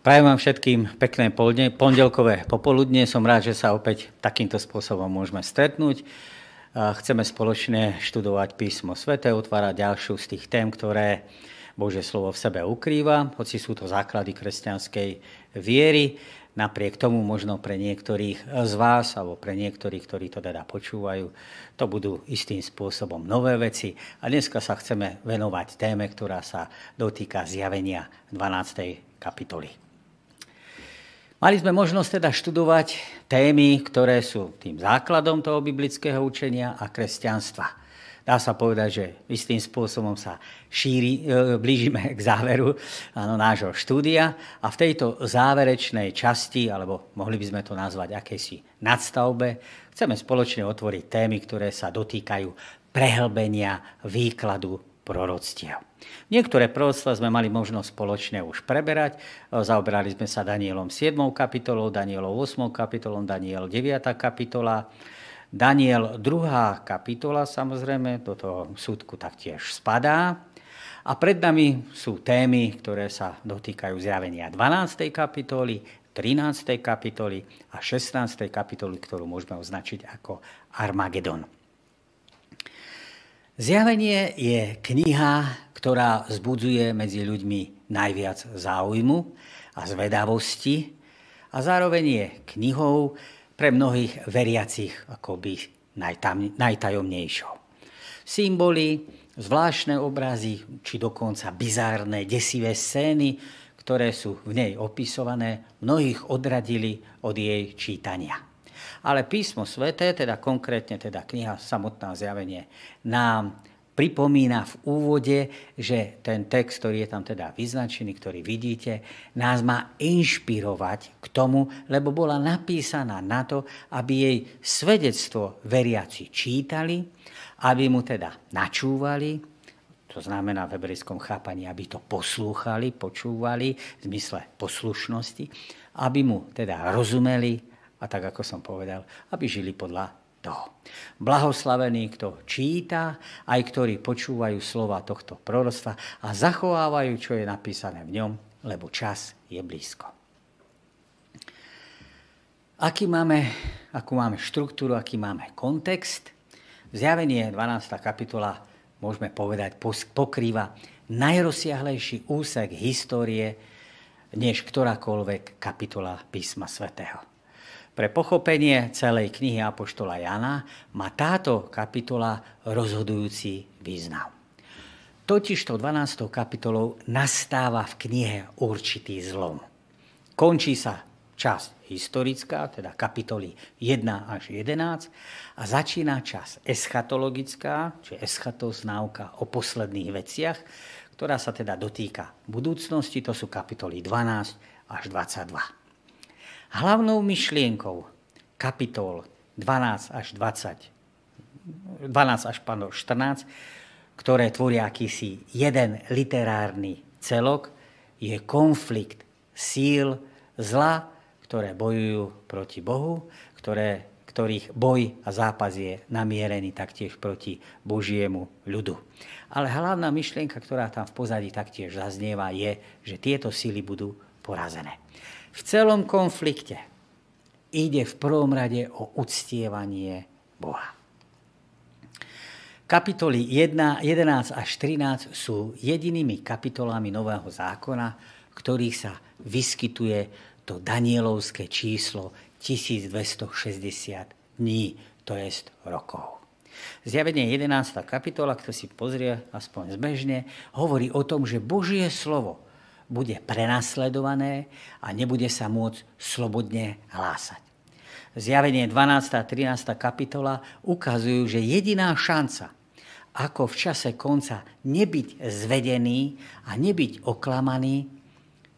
Prajem vám všetkým pekné pondelkové popoludne. Som rád, že sa opäť takýmto spôsobom môžeme stretnúť. Chceme spoločne študovať písmo svete, otvárať ďalšiu z tých tém, ktoré Bože slovo v sebe ukrýva, hoci sú to základy kresťanskej viery. Napriek tomu možno pre niektorých z vás, alebo pre niektorých, ktorí to teda počúvajú, to budú istým spôsobom nové veci. A dneska sa chceme venovať téme, ktorá sa dotýka zjavenia 12. kapitoly. Mali sme možnosť teda študovať témy, ktoré sú tým základom toho biblického učenia a kresťanstva. Dá sa povedať, že istým spôsobom sa šíri, e, blížime k záveru áno, nášho štúdia a v tejto záverečnej časti, alebo mohli by sme to nazvať akési nadstavbe, chceme spoločne otvoriť témy, ktoré sa dotýkajú prehlbenia výkladu proroctiev. Niektoré proroctva sme mali možnosť spoločne už preberať. Zaoberali sme sa Danielom 7. kapitolou, Danielom 8. kapitolom, Daniel 9. kapitola. Daniel 2. kapitola samozrejme do toho súdku taktiež spadá. A pred nami sú témy, ktoré sa dotýkajú zjavenia 12. kapitoly, 13. kapitoly a 16. kapitoly, ktorú môžeme označiť ako Armagedon. Zjavenie je kniha, ktorá zbudzuje medzi ľuďmi najviac záujmu a zvedavosti a zároveň je knihou pre mnohých veriacich akoby najtajomnejšou. Symboly, zvláštne obrazy, či dokonca bizárne, desivé scény, ktoré sú v nej opisované, mnohých odradili od jej čítania. Ale písmo sveté, teda konkrétne teda kniha samotná zjavenie, nám pripomína v úvode, že ten text, ktorý je tam teda vyznačený, ktorý vidíte, nás má inšpirovať k tomu, lebo bola napísaná na to, aby jej svedectvo veriaci čítali, aby mu teda načúvali, to znamená v hebrejskom chápaní, aby to poslúchali, počúvali v zmysle poslušnosti, aby mu teda rozumeli, a tak ako som povedal, aby žili podľa toho. Blahoslavený, kto číta, aj ktorí počúvajú slova tohto prorostva a zachovávajú, čo je napísané v ňom, lebo čas je blízko. Aký máme, akú máme štruktúru, aký máme kontext? Zjavenie 12. kapitola, môžeme povedať, pokrýva najrozsiahlejší úsek histórie, než ktorákoľvek kapitola písma svätého. Pre pochopenie celej knihy Apoštola Jana má táto kapitola rozhodujúci význam. Totižto 12. kapitolou nastáva v knihe určitý zlom. Končí sa časť historická, teda kapitoly 1 až 11 a začína časť eschatologická, či eschatos náuka o posledných veciach, ktorá sa teda dotýka budúcnosti, to sú kapitoly 12 až 22. Hlavnou myšlienkou kapitol 12 až 20, 12 až 14, ktoré tvoria akýsi jeden literárny celok, je konflikt síl zla, ktoré bojujú proti Bohu, ktoré, ktorých boj a zápas je namierený taktiež proti Božiemu ľudu. Ale hlavná myšlienka, ktorá tam v pozadí taktiež zaznieva, je, že tieto síly budú porazené. V celom konflikte ide v prvom rade o uctievanie Boha. Kapitoly 1, 11 až 13 sú jedinými kapitolami Nového zákona, v ktorých sa vyskytuje to danielovské číslo 1260 dní, to je rokov. Zjavenie 11. kapitola, kto si pozrie aspoň zbežne, hovorí o tom, že Božie slovo bude prenasledované a nebude sa môcť slobodne hlásať. Zjavenie 12. a 13. kapitola ukazujú, že jediná šanca, ako v čase konca nebyť zvedený a nebyť oklamaný,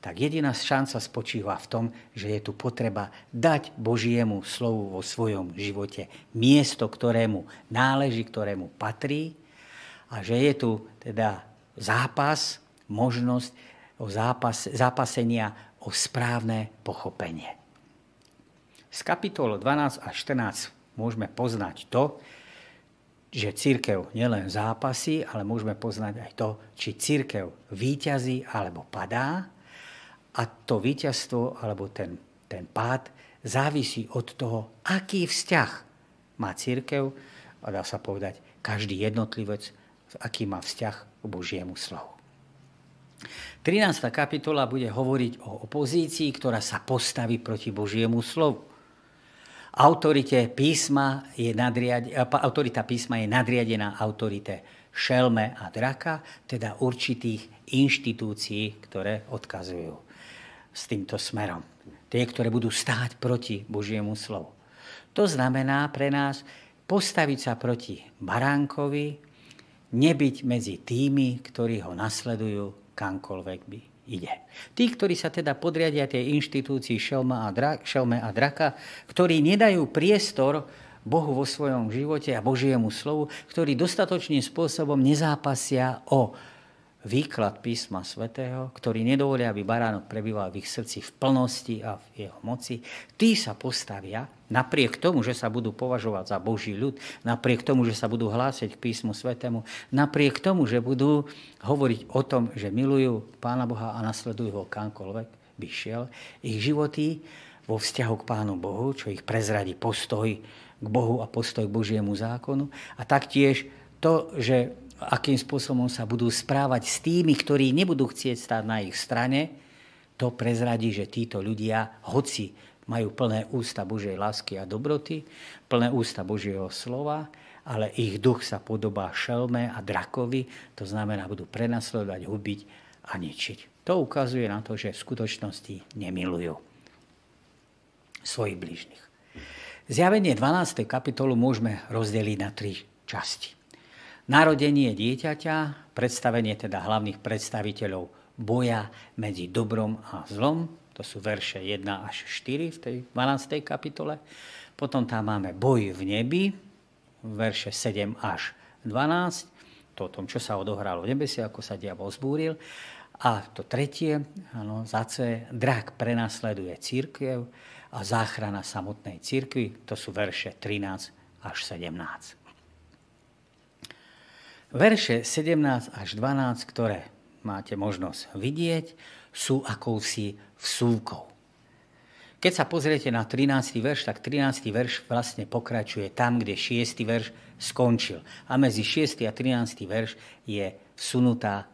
tak jediná šanca spočíva v tom, že je tu potreba dať Božiemu slovu vo svojom živote miesto, ktorému náleží, ktorému patrí a že je tu teda zápas, možnosť o zápas, zápasenia o správne pochopenie. Z kapitol 12 a 14 môžeme poznať to, že církev nielen zápasí, ale môžeme poznať aj to, či církev výťazí alebo padá A to víťazstvo, alebo ten, ten pád, závisí od toho, aký vzťah má církev, a dá sa povedať, každý jednotlivec, aký má vzťah k Božiemu slovu. 13. kapitola bude hovoriť o opozícii, ktorá sa postaví proti Božiemu slovu. Autorite písma je nadriad... Autorita písma je nadriadená autorite šelme a draka, teda určitých inštitúcií, ktoré odkazujú s týmto smerom. Tie, ktoré budú stáť proti Božiemu slovu. To znamená pre nás postaviť sa proti baránkovi, nebyť medzi tými, ktorí ho nasledujú kamkoľvek by ide. Tí, ktorí sa teda podriadia tej inštitúcii šelma a, dra, šelme a draka, ktorí nedajú priestor Bohu vo svojom živote a Božiemu slovu, ktorí dostatočným spôsobom nezápasia o výklad písma svätého, ktorý nedovolia, aby baránok prebýval v ich srdci v plnosti a v jeho moci, tí sa postavia, napriek tomu, že sa budú považovať za Boží ľud, napriek tomu, že sa budú hlásiť k písmu svätému, napriek tomu, že budú hovoriť o tom, že milujú Pána Boha a nasledujú ho kamkoľvek by šiel, ich životy vo vzťahu k Pánu Bohu, čo ich prezradí postoj k Bohu a postoj k Božiemu zákonu. A taktiež to, že akým spôsobom sa budú správať s tými, ktorí nebudú chcieť stáť na ich strane, to prezradí, že títo ľudia, hoci majú plné ústa Božej lásky a dobroty, plné ústa Božieho slova, ale ich duch sa podobá šelme a drakovi, to znamená, budú prenasledovať, hubiť a ničiť. To ukazuje na to, že v skutočnosti nemilujú svojich blížnych. Zjavenie 12. kapitolu môžeme rozdeliť na tri časti. Narodenie dieťaťa, predstavenie teda hlavných predstaviteľov boja medzi dobrom a zlom, to sú verše 1 až 4 v tej 12. kapitole. Potom tam máme boj v nebi, verše 7 až 12, to o tom, čo sa odohralo v nebesi, ako sa diabol zbúril. A to tretie, ano, za C, drak prenasleduje církev, a záchrana samotnej cirkvi, to sú verše 13 až 17. Verše 17 až 12, ktoré máte možnosť vidieť, sú akousi vsúkou. Keď sa pozriete na 13. verš, tak 13. verš vlastne pokračuje tam, kde 6. verš skončil. A medzi 6. a 13. verš je vsunutá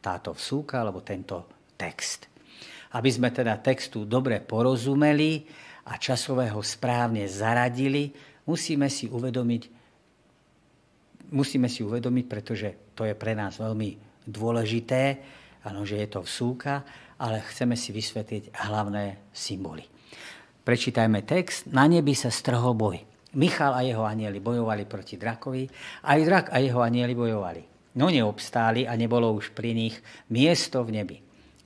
táto vsúka, alebo tento text. Aby sme teda textu dobre porozumeli a časového správne zaradili, musíme si uvedomiť, musíme si uvedomiť, pretože to je pre nás veľmi dôležité, ano, že je to vsúka, ale chceme si vysvetliť hlavné symboly. Prečítajme text. Na nebi sa strhol boj. Michal a jeho anieli bojovali proti drakovi, aj drak a jeho anieli bojovali. No neobstáli a nebolo už pri nich miesto v nebi.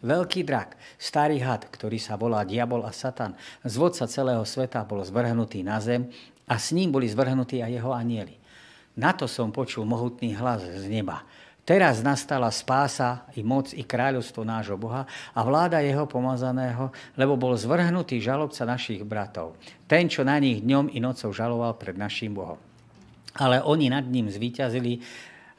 Veľký drak, starý had, ktorý sa volá Diabol a Satan, zvodca celého sveta, bol zvrhnutý na zem a s ním boli zvrhnutí aj jeho anieli. Na to som počul mohutný hlas z neba. Teraz nastala spása i moc i kráľovstvo nášho Boha a vláda jeho pomazaného, lebo bol zvrhnutý žalobca našich bratov. Ten, čo na nich dňom i nocou žaloval pred našim Bohom. Ale oni nad ním zvíťazili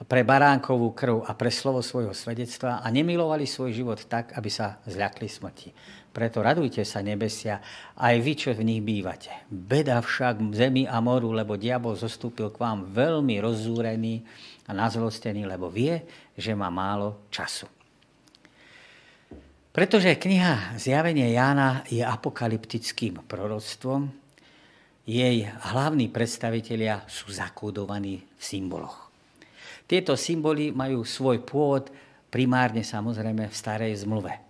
pre baránkovú krv a pre slovo svojho svedectva a nemilovali svoj život tak, aby sa zľakli smrti. Preto radujte sa nebesia, aj vy, čo v nich bývate. Beda však zemi a moru, lebo diabol zostúpil k vám veľmi rozúrený a nazlostený, lebo vie, že má málo času. Pretože kniha Zjavenie Jána je apokalyptickým proroctvom, jej hlavní predstavitelia sú zakódovaní v symboloch. Tieto symboly majú svoj pôvod primárne samozrejme v starej zmluve.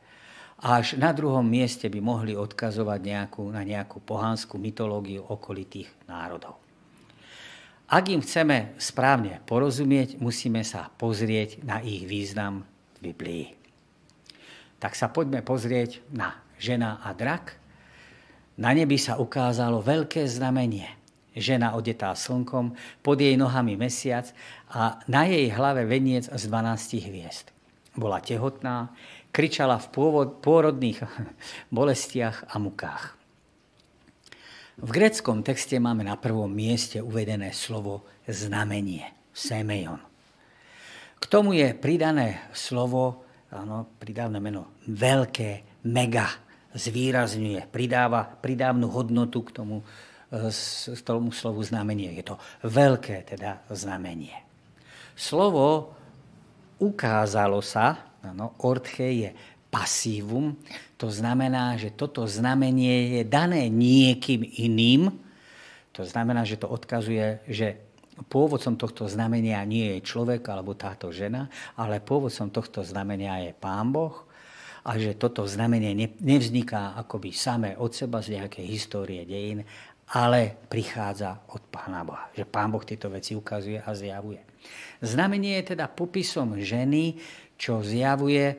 Až na druhom mieste by mohli odkazovať nejakú, na nejakú pohanskú mytológiu okolitých národov. Ak im chceme správne porozumieť, musíme sa pozrieť na ich význam v Biblii. Tak sa poďme pozrieť na žena a drak. Na nebi sa ukázalo veľké znamenie – žena odetá slnkom, pod jej nohami mesiac a na jej hlave veniec z 12 hviezd. Bola tehotná, kričala v pôrodných bolestiach a mukách. V greckom texte máme na prvom mieste uvedené slovo znamenie, semeion. K tomu je pridané slovo, áno, pridávne meno, veľké mega zvýrazňuje, pridáva pridávnu hodnotu k tomu, k e, tomu slovu znamenie. Je to veľké teda znamenie. Slovo ukázalo sa, no, ortche je pasívum, to znamená, že toto znamenie je dané niekým iným, to znamená, že to odkazuje, že pôvodcom tohto znamenia nie je človek alebo táto žena, ale pôvodcom tohto znamenia je Pán Boh a že toto znamenie nevzniká akoby samé od seba z nejakej histórie dejín, ale prichádza od Pána Boha. Že Pán Boh tieto veci ukazuje a zjavuje. Znamenie je teda popisom ženy, čo zjavuje,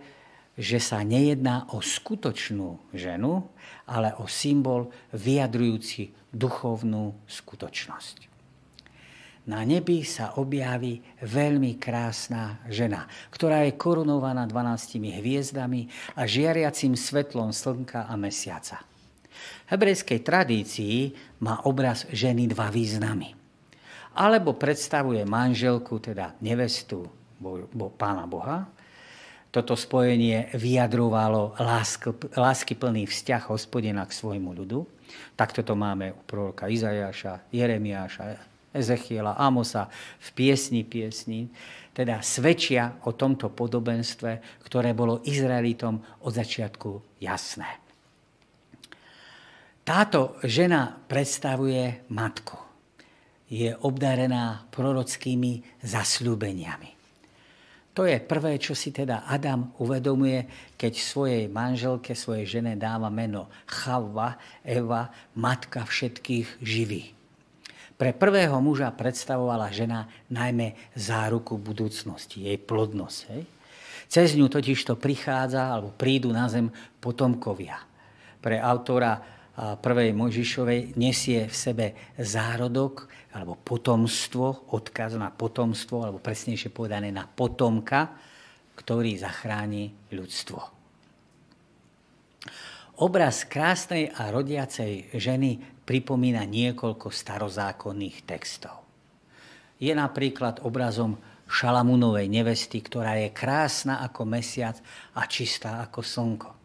že sa nejedná o skutočnú ženu, ale o symbol vyjadrujúci duchovnú skutočnosť na nebi sa objaví veľmi krásna žena, ktorá je korunovaná 12 hviezdami a žiariacim svetlom slnka a mesiaca. Hebrejskej tradícii má obraz ženy dva významy. Alebo predstavuje manželku, teda nevestu bo, bo, pána Boha. Toto spojenie vyjadrovalo láskyplný vzťah hospodina k svojmu ľudu. Takto to máme u proroka Izajaša, Jeremiáša, Ezechiela, Amosa v piesni piesni, teda svedčia o tomto podobenstve, ktoré bolo Izraelitom od začiatku jasné. Táto žena predstavuje matku. Je obdarená prorockými zasľúbeniami. To je prvé, čo si teda Adam uvedomuje, keď svojej manželke, svojej žene dáva meno Chavva, Eva, matka všetkých živých. Pre prvého muža predstavovala žena najmä záruku budúcnosti, jej plodnosť. Hej? Cez ňu totiž to prichádza, alebo prídu na zem potomkovia. Pre autora prvej Možišovej nesie v sebe zárodok alebo potomstvo, odkaz na potomstvo, alebo presnejšie povedané na potomka, ktorý zachráni ľudstvo. Obraz krásnej a rodiacej ženy pripomína niekoľko starozákonných textov. Je napríklad obrazom Šalamúnovej nevesty, ktorá je krásna ako mesiac a čistá ako slnko.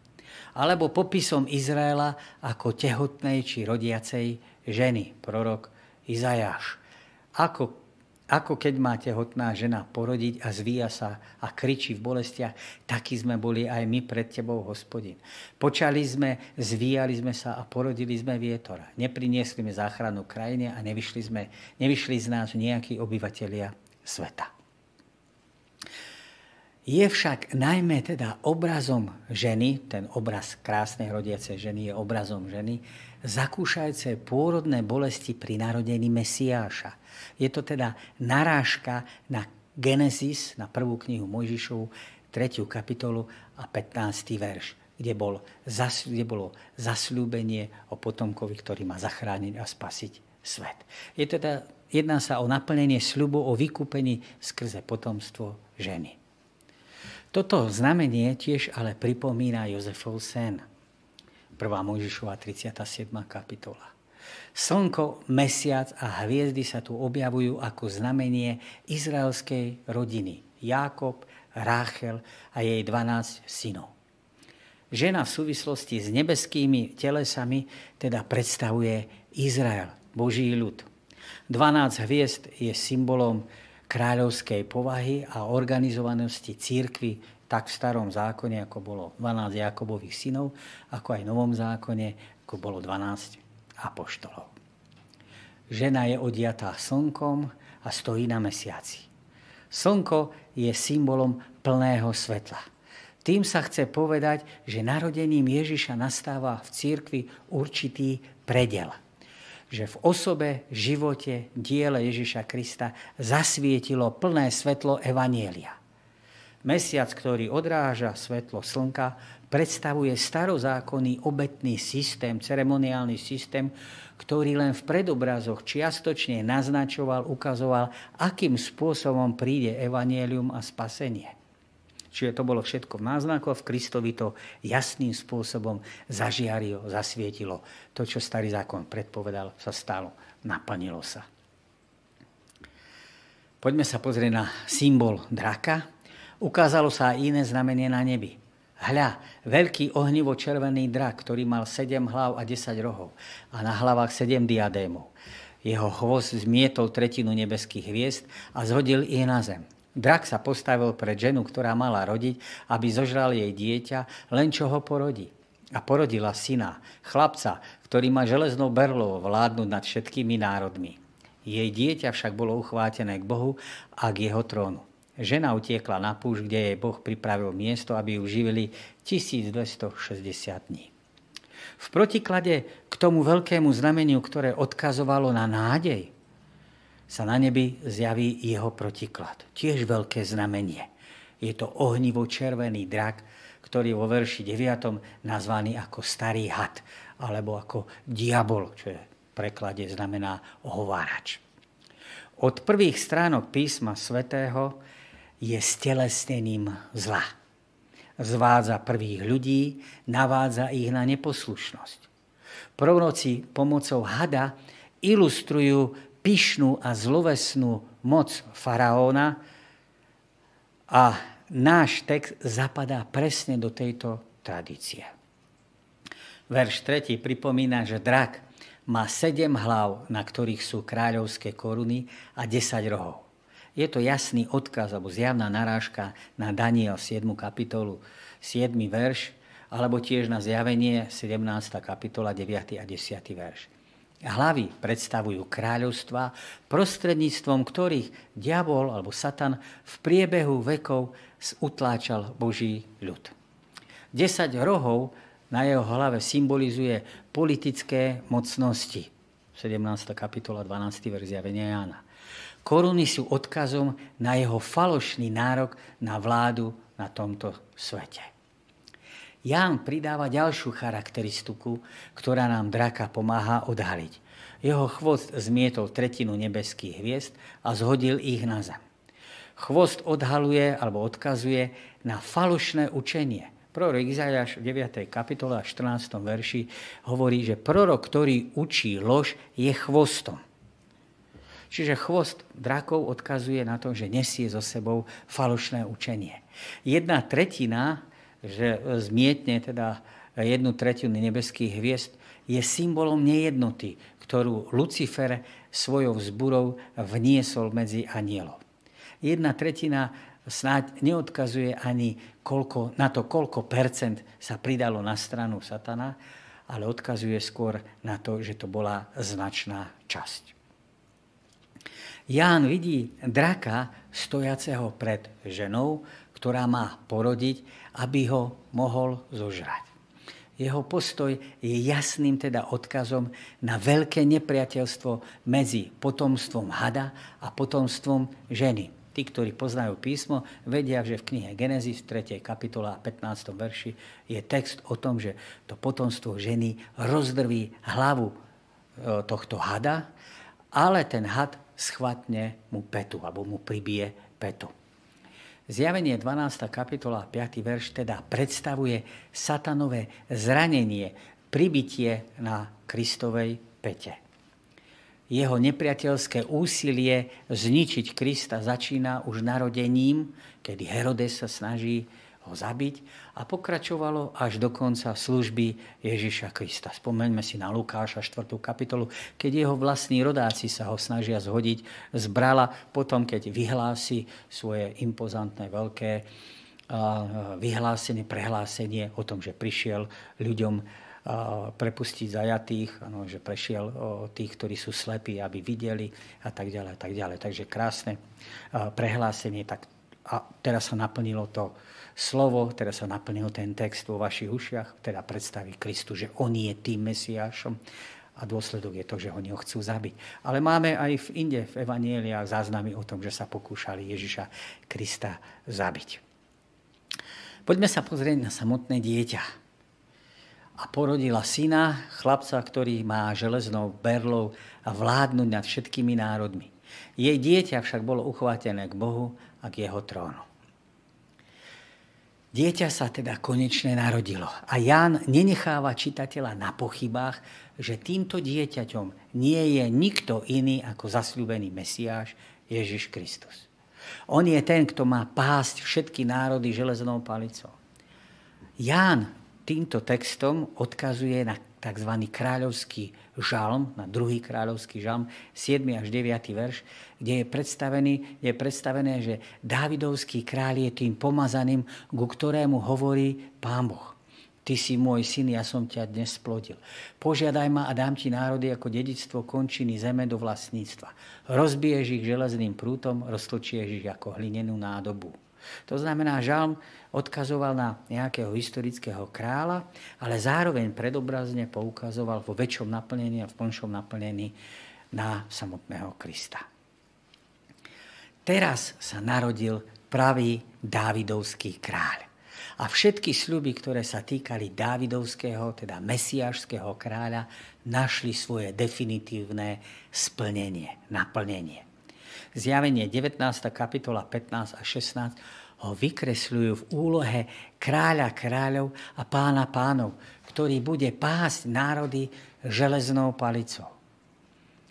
Alebo popisom Izraela ako tehotnej či rodiacej ženy, prorok Izajáš. Ako ako keď má tehotná žena porodiť a zvíja sa a kričí v bolestiach, takí sme boli aj my pred tebou, hospodin. Počali sme, zvíjali sme sa a porodili sme vietora. Nepriniesli sme záchranu krajine a nevyšli, sme, nevyšli z nás nejakí obyvatelia sveta. Je však najmä teda obrazom ženy, ten obraz krásnej rodiacej ženy je obrazom ženy, zakúšajúce pôrodné bolesti pri narodení Mesiáša. Je to teda narážka na Genesis, na prvú knihu Mojžišovu, 3. kapitolu a 15. verš, kde, bol, kde bolo zasľúbenie o potomkovi, ktorý má zachrániť a spasiť svet. Je teda, jedná sa o naplnenie sľubu o vykúpení skrze potomstvo ženy. Toto znamenie tiež ale pripomína Jozefov sen. 1. Mojžišova 37. kapitola. Slnko, mesiac a hviezdy sa tu objavujú ako znamenie izraelskej rodiny. Jákob, Ráchel a jej 12 synov. Žena v súvislosti s nebeskými telesami teda predstavuje Izrael, Boží ľud. 12 hviezd je symbolom kráľovskej povahy a organizovanosti církvy tak v starom zákone, ako bolo 12 Jakobových synov, ako aj v novom zákone, ako bolo 12 apoštolov. Žena je odiatá slnkom a stojí na mesiaci. Slnko je symbolom plného svetla. Tým sa chce povedať, že narodením Ježiša nastáva v církvi určitý predel. Že v osobe, živote, diele Ježiša Krista zasvietilo plné svetlo Evanielia. Mesiac, ktorý odráža svetlo slnka, predstavuje starozákonný obetný systém, ceremoniálny systém, ktorý len v predobrazoch čiastočne naznačoval, ukazoval, akým spôsobom príde evanielium a spasenie. Čiže to bolo všetko v náznaku v Kristovi to jasným spôsobom zažiarilo, zasvietilo. To, čo starý zákon predpovedal, sa stalo, naplnilo sa. Poďme sa pozrieť na symbol draka. Ukázalo sa aj iné znamenie na nebi Hľa, veľký ohnivo červený drak, ktorý mal 7 hlav a 10 rohov a na hlavách 7 diadémov. Jeho chvost zmietol tretinu nebeských hviezd a zhodil ich na zem. Drak sa postavil pred ženu, ktorá mala rodiť, aby zožral jej dieťa, len čo ho porodí. A porodila syna, chlapca, ktorý má železnou berlou vládnuť nad všetkými národmi. Jej dieťa však bolo uchvátené k Bohu a k jeho trónu. Žena utiekla na púšť, kde jej Boh pripravil miesto, aby ju živili 1260 dní. V protiklade k tomu veľkému znameniu, ktoré odkazovalo na nádej, sa na nebi zjaví jeho protiklad. Tiež veľké znamenie. Je to ohnivo červený drak, ktorý vo verši 9. nazvaný ako starý had, alebo ako diabol, čo je v preklade znamená ohovárač. Od prvých stránok písma svätého je stelesnením zla. Zvádza prvých ľudí, navádza ich na neposlušnosť. Proroci pomocou hada ilustrujú pyšnú a zlovesnú moc faraóna a náš text zapadá presne do tejto tradície. Verš 3 pripomína, že drak má sedem hlav, na ktorých sú kráľovské koruny a 10 rohov. Je to jasný odkaz alebo zjavná narážka na Daniel 7. kapitolu 7. verš, alebo tiež na zjavenie 17. kapitola 9. a 10. verš. Hlavy predstavujú kráľovstva, prostredníctvom ktorých diabol alebo satan v priebehu vekov utláčal Boží ľud. 10 rohov na jeho hlave symbolizuje politické mocnosti. 17. kapitola 12. verš zjavenia Jána. Koruny sú odkazom na jeho falošný nárok na vládu na tomto svete. Ján pridáva ďalšiu charakteristiku, ktorá nám draka pomáha odhaliť. Jeho chvost zmietol tretinu nebeských hviezd a zhodil ich na zem. Chvost odhaluje alebo odkazuje na falošné učenie. Prorok Izaiáš v 9. kapitole a 14. verši hovorí, že prorok, ktorý učí lož, je chvostom. Čiže chvost drakov odkazuje na to, že nesie so sebou falošné učenie. Jedna tretina, že zmietne teda jednu tretinu nebeských hviezd, je symbolom nejednoty, ktorú Lucifer svojou vzburou vniesol medzi anielov. Jedna tretina snáď neodkazuje ani koľko, na to, koľko percent sa pridalo na stranu satana, ale odkazuje skôr na to, že to bola značná časť. Ján vidí draka stojaceho pred ženou, ktorá má porodiť, aby ho mohol zožrať. Jeho postoj je jasným teda odkazom na veľké nepriateľstvo medzi potomstvom hada a potomstvom ženy. Tí, ktorí poznajú písmo, vedia, že v knihe Genesis 3. kapitola 15. verši je text o tom, že to potomstvo ženy rozdrví hlavu e, tohto hada, ale ten had schvatne mu petu, alebo mu pribije petu. Zjavenie 12. kapitola 5. verš teda predstavuje satanové zranenie, pribitie na Kristovej pete. Jeho nepriateľské úsilie zničiť Krista začína už narodením, kedy Herodes sa snaží ho zabiť a pokračovalo až do konca služby Ježiša Krista. Spomeňme si na Lukáša 4. kapitolu, keď jeho vlastní rodáci sa ho snažia zhodiť z brala, potom keď vyhlási svoje impozantné veľké vyhlásenie, prehlásenie o tom, že prišiel ľuďom prepustiť zajatých, že prešiel tých, ktorí sú slepí, aby videli a tak ďalej. A tak ďalej. Takže krásne prehlásenie. Tak, a teraz sa naplnilo to slovo, teda sa naplnil ten text vo vašich ušiach, teda predstaví Kristu, že on je tým Mesiášom a dôsledok je to, že ho chcú zabiť. Ale máme aj v inde, v Evanieliách záznamy o tom, že sa pokúšali Ježiša Krista zabiť. Poďme sa pozrieť na samotné dieťa. A porodila syna, chlapca, ktorý má železnou berlou a vládnuť nad všetkými národmi. Jej dieťa však bolo uchvátené k Bohu a k jeho trónu. Dieťa sa teda konečne narodilo a Ján nenecháva čitateľa na pochybách, že týmto dieťaťom nie je nikto iný ako zasľúbený Mesiáš Ježiš Kristus. On je ten, kto má pásť všetky národy železnou palicou. Ján týmto textom odkazuje na tzv. kráľovský žalm, na druhý kráľovský žalm, 7. až 9. verš, kde je, predstavený, je predstavené, že Dávidovský kráľ je tým pomazaným, ku ktorému hovorí Pán Boh. Ty si môj syn, ja som ťa dnes splodil. Požiadaj ma a dám ti národy ako dedictvo končiny zeme do vlastníctva. Rozbiješ ich železným prútom, roztlčieš ich ako hlinenú nádobu. To znamená, žalm odkazoval na nejakého historického kráľa, ale zároveň predobrazne poukazoval vo väčšom naplnení a v plnšom naplnení na samotného Krista. Teraz sa narodil pravý Dávidovský kráľ. A všetky sľuby, ktoré sa týkali Dávidovského, teda mesiášského kráľa, našli svoje definitívne splnenie, naplnenie. Zjavenie 19. kapitola 15 a 16 ho vykresľujú v úlohe kráľa kráľov a pána pánov, ktorý bude pásť národy železnou palicou.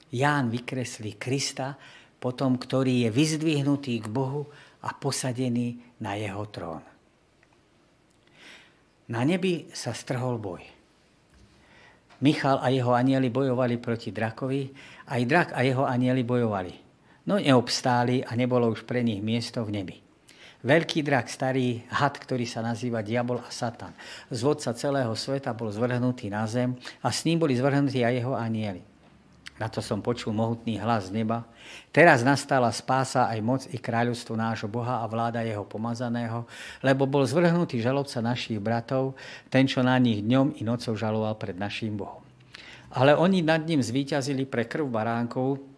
Ján vykreslí Krista, potom ktorý je vyzdvihnutý k Bohu a posadený na jeho trón. Na nebi sa strhol boj. Michal a jeho anieli bojovali proti drakovi, aj drak a jeho anieli bojovali. No neobstáli a nebolo už pre nich miesto v nebi. Veľký drak, starý had, ktorý sa nazýva Diabol a Satan, zvodca celého sveta, bol zvrhnutý na zem a s ním boli zvrhnutí aj jeho anieli. Na to som počul mohutný hlas z neba. Teraz nastala spása aj moc i kráľovstvo nášho Boha a vláda jeho pomazaného, lebo bol zvrhnutý žalobca našich bratov, ten, čo na nich dňom i nocou žaloval pred našim Bohom. Ale oni nad ním zvíťazili pre krv baránkov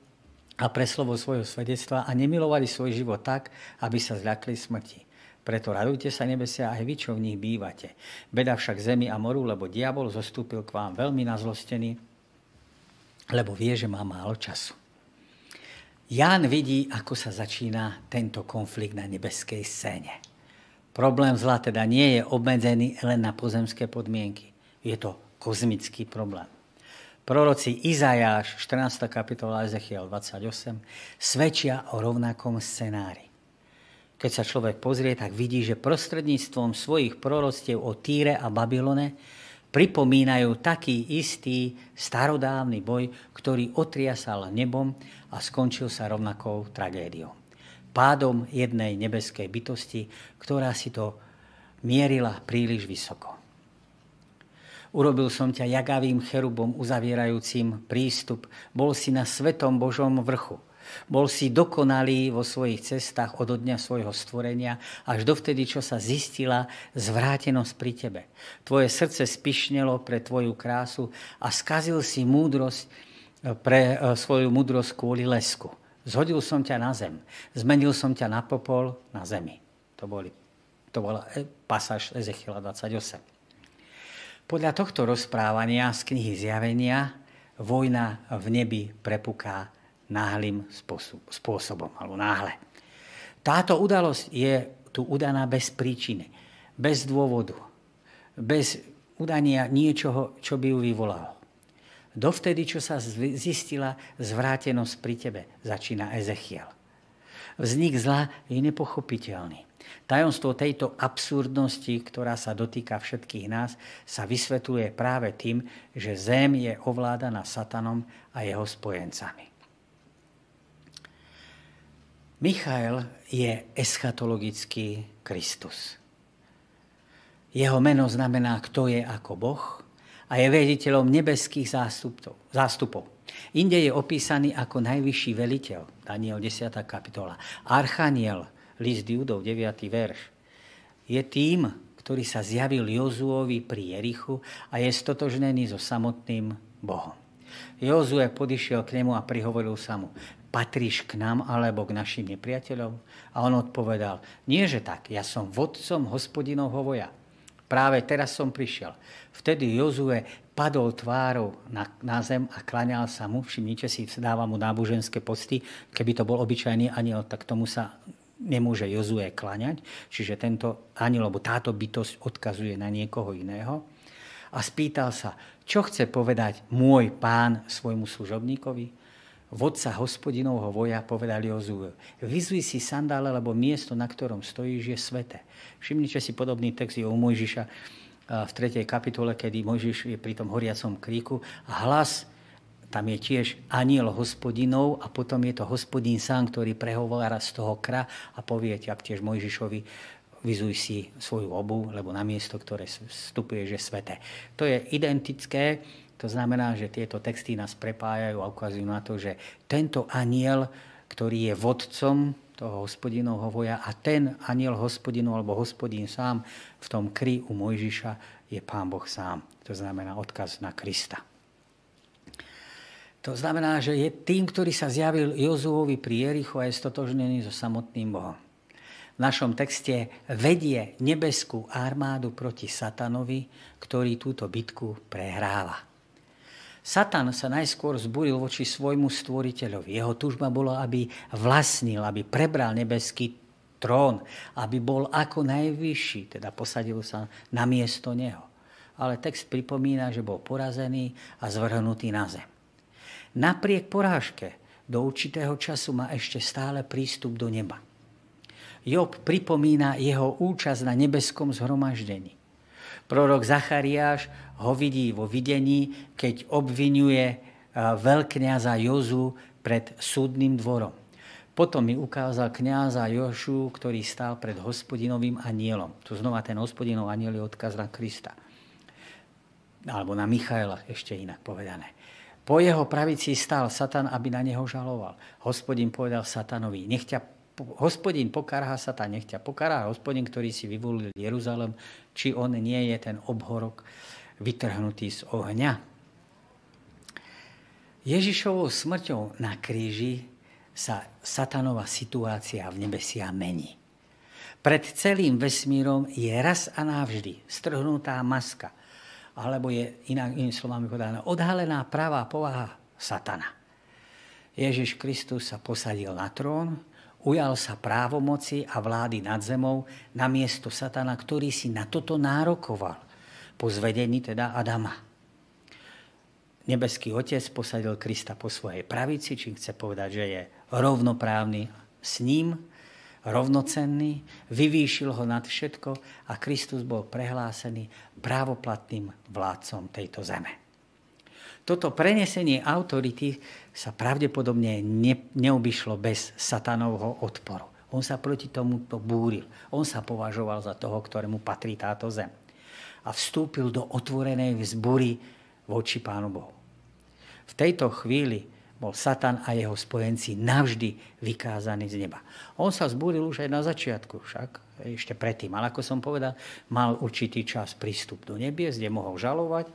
a pre slovo svojho svedectva a nemilovali svoj život tak, aby sa zľakli smrti. Preto radujte sa nebesia aj vy, čo v nich bývate. Beda však zemi a moru, lebo diabol zostúpil k vám veľmi nazlostený, lebo vie, že má málo času. Ján vidí, ako sa začína tento konflikt na nebeskej scéne. Problém zla teda nie je obmedzený len na pozemské podmienky. Je to kozmický problém. Proroci Izajáš, 14. kapitola Ezechiel 28, svedčia o rovnakom scenári. Keď sa človek pozrie, tak vidí, že prostredníctvom svojich proroctiev o Týre a Babylone pripomínajú taký istý starodávny boj, ktorý otriasal nebom a skončil sa rovnakou tragédiou. Pádom jednej nebeskej bytosti, ktorá si to mierila príliš vysoko. Urobil som ťa jagavým cherubom uzavierajúcim prístup. Bol si na svetom Božom vrchu. Bol si dokonalý vo svojich cestách od dňa svojho stvorenia až dovtedy, čo sa zistila zvrátenosť pri tebe. Tvoje srdce spišnelo pre tvoju krásu a skazil si múdrosť eh, pre eh, svoju múdrosť kvôli lesku. Zhodil som ťa na zem. Zmenil som ťa na popol na zemi. To, boli, to bola eh, pasáž Ezechiela 28. Podľa tohto rozprávania z knihy Zjavenia vojna v nebi prepuká náhlým spôsobom, alebo náhle. Táto udalosť je tu udaná bez príčiny, bez dôvodu, bez udania niečoho, čo by ju vyvolalo. Dovtedy, čo sa zistila zvrátenosť pri tebe, začína Ezechiel. Vznik zla je nepochopiteľný. Tajomstvo tejto absurdnosti, ktorá sa dotýka všetkých nás, sa vysvetľuje práve tým, že zem je ovládaná satanom a jeho spojencami. Michael je eschatologický Kristus. Jeho meno znamená, kto je ako Boh a je vediteľom nebeských zástupov. Inde je opísaný ako najvyšší veliteľ, Daniel 10. kapitola. Archaniel, list Judov, 9. verš. Je tým, ktorý sa zjavil Jozuovi pri Jerichu a je stotožnený so samotným Bohom. Jozue podišiel k nemu a prihovoril sa mu, patríš k nám alebo k našim nepriateľom? A on odpovedal, nie že tak, ja som vodcom hospodinovho voja. Práve teraz som prišiel. Vtedy Jozue padol tvárou na, na zem a klaňal sa mu. Všimnite si, dáva mu náboženské posty. Keby to bol obyčajný aniel, tak tomu sa nemôže Jozue klaňať. Čiže tento aniel, alebo táto bytosť odkazuje na niekoho iného. A spýtal sa, čo chce povedať môj pán svojmu služobníkovi? vodca hospodinovho voja, povedal Jozue, vyzuj si sandále, lebo miesto, na ktorom stojíš, je svete. Všimnite si podobný text je u Mojžiša v 3. kapitole, kedy Mojžiš je pri tom horiacom kríku a hlas tam je tiež aniel hospodinov a potom je to hospodín sám, ktorý prehovára z toho kra a povie tiež Mojžišovi, vyzuj si svoju obu, lebo na miesto, ktoré vstupuje, že svete. To je identické, to znamená, že tieto texty nás prepájajú a ukazujú na to, že tento aniel, ktorý je vodcom toho hospodinovho voja a ten aniel hospodinov alebo hospodín sám v tom kry u Mojžiša je pán Boh sám. To znamená odkaz na Krista. To znamená, že je tým, ktorý sa zjavil Jozuovi pri Jerichu a je stotožnený so samotným Bohom. V našom texte vedie nebeskú armádu proti Satanovi, ktorý túto bitku prehráva. Satan sa najskôr zburil voči svojmu stvoriteľovi. Jeho tužba bola, aby vlastnil, aby prebral nebeský trón, aby bol ako najvyšší, teda posadil sa na miesto neho. Ale text pripomína, že bol porazený a zvrhnutý na zem. Napriek porážke do určitého času má ešte stále prístup do neba. Job pripomína jeho účasť na nebeskom zhromaždení. Prorok Zachariáš ho vidí vo videní, keď obvinuje veľkňaza Jozu pred súdnym dvorom. Potom mi ukázal kňaza Jošu, ktorý stál pred hospodinovým anielom. Tu znova ten hospodinov aniel je odkaz na Krista. Alebo na Michaela, ešte inak povedané. Po jeho pravici stál Satan, aby na neho žaloval. Hospodin povedal Satanovi, nech ťa, hospodin pokarhá Satan, nech ťa pokarhá hospodin, ktorý si vyvolil Jeruzalem, či on nie je ten obhorok vytrhnutý z ohňa. Ježišovou smrťou na kríži sa satanová situácia v nebesia mení. Pred celým vesmírom je raz a navždy strhnutá maska – alebo je inak, inými slovami povedané, odhalená pravá povaha satana. Ježiš Kristus sa posadil na trón, ujal sa právomoci a vlády nad zemou na miesto satana, ktorý si na toto nárokoval po zvedení teda Adama. Nebeský Otec posadil Krista po svojej pravici, čím chce povedať, že je rovnoprávny s ním, rovnocenný, vyvýšil ho nad všetko a Kristus bol prehlásený právoplatným vládcom tejto zeme. Toto prenesenie autority sa pravdepodobne ne, neobyšlo bez satanovho odporu. On sa proti tomuto búril. On sa považoval za toho, ktorému patrí táto zem. A vstúpil do otvorenej vzbury voči Pánu Bohu. V tejto chvíli bol Satan a jeho spojenci navždy vykázaní z neba. On sa zbúril už aj na začiatku však, ešte predtým. Ale ako som povedal, mal určitý čas prístup do nebies, kde mohol žalovať,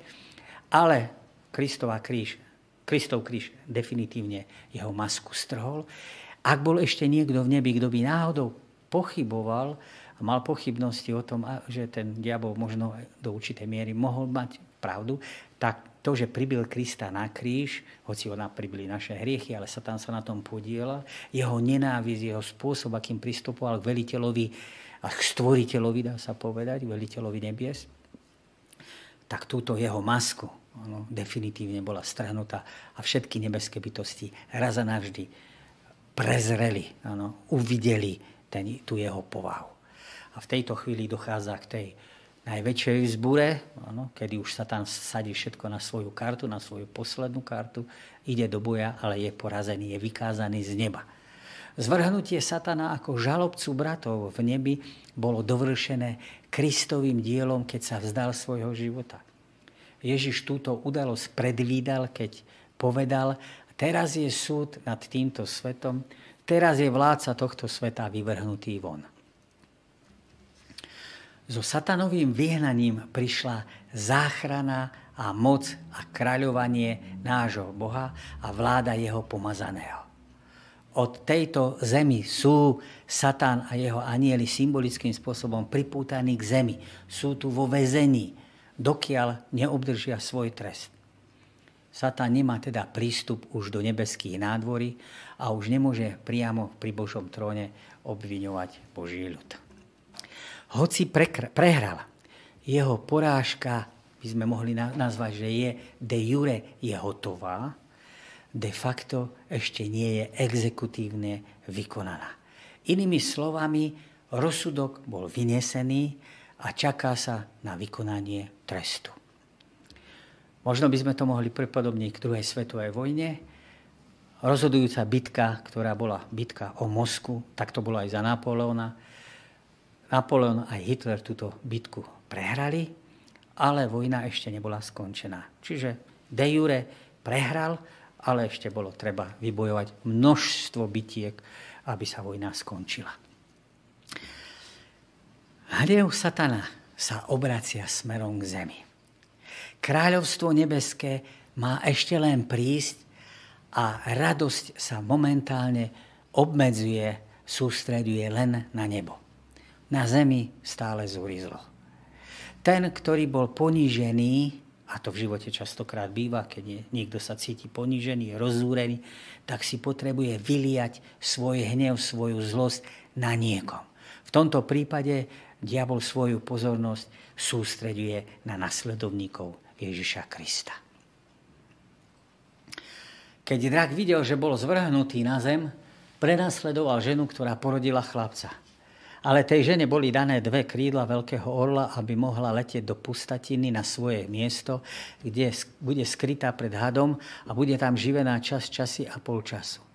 ale Kristova kríž, Kristov kríž definitívne jeho masku strhol. Ak bol ešte niekto v nebi, kto by náhodou pochyboval a mal pochybnosti o tom, že ten diabol možno do určitej miery mohol mať pravdu, tak to, že pribil Krista na kríž, hoci ona pribili naše hriechy, ale Satan sa na tom podiela, jeho nenávisť, jeho spôsob, akým pristupoval k veliteľovi a k stvoriteľovi, dá sa povedať, veliteľovi nebies, tak túto jeho masku ono, definitívne bola strhnutá a všetky nebeské bytosti raz a navždy prezreli, ano, uvideli ten, tú jeho povahu. A v tejto chvíli dochádza k tej najväčšej vzbure, áno, kedy už Satan sadí všetko na svoju kartu, na svoju poslednú kartu, ide do boja, ale je porazený, je vykázaný z neba. Zvrhnutie Satana ako žalobcu bratov v nebi bolo dovršené Kristovým dielom, keď sa vzdal svojho života. Ježiš túto udalosť predvídal, keď povedal, teraz je súd nad týmto svetom, teraz je vládca tohto sveta vyvrhnutý von. So satanovým vyhnaním prišla záchrana a moc a kráľovanie nášho Boha a vláda jeho pomazaného. Od tejto zemi sú Satan a jeho anieli symbolickým spôsobom pripútaní k zemi. Sú tu vo väzení, dokiaľ neobdržia svoj trest. Satan nemá teda prístup už do nebeských nádvorí a už nemôže priamo pri Božom tróne obviňovať Boží ľud hoci prehral, jeho porážka by sme mohli nazvať, že je de jure je hotová, de facto ešte nie je exekutívne vykonaná. Inými slovami, rozsudok bol vynesený a čaká sa na vykonanie trestu. Možno by sme to mohli pripodobniť k druhej svetovej vojne. Rozhodujúca bitka, ktorá bola bitka o Mosku, tak to bolo aj za Napoleona. Napoleon aj Hitler túto bitku prehrali, ale vojna ešte nebola skončená. Čiže de jure prehral, ale ešte bolo treba vybojovať množstvo bitiek, aby sa vojna skončila. Hnev satana sa obracia smerom k zemi. Kráľovstvo nebeské má ešte len prísť a radosť sa momentálne obmedzuje, sústreduje len na nebo. Na zemi stále zúrizlo. Ten, ktorý bol ponížený, a to v živote častokrát býva, keď niekto sa cíti ponížený, rozúrený, tak si potrebuje vyliať svoj hnev, svoju zlosť na niekom. V tomto prípade diabol svoju pozornosť sústreduje na nasledovníkov Ježiša Krista. Keď drak videl, že bol zvrhnutý na zem, prenasledoval ženu, ktorá porodila chlapca. Ale tej žene boli dané dve krídla veľkého orla, aby mohla letieť do pustatiny na svoje miesto, kde bude skrytá pred hadom a bude tam živená čas, časy a pol času.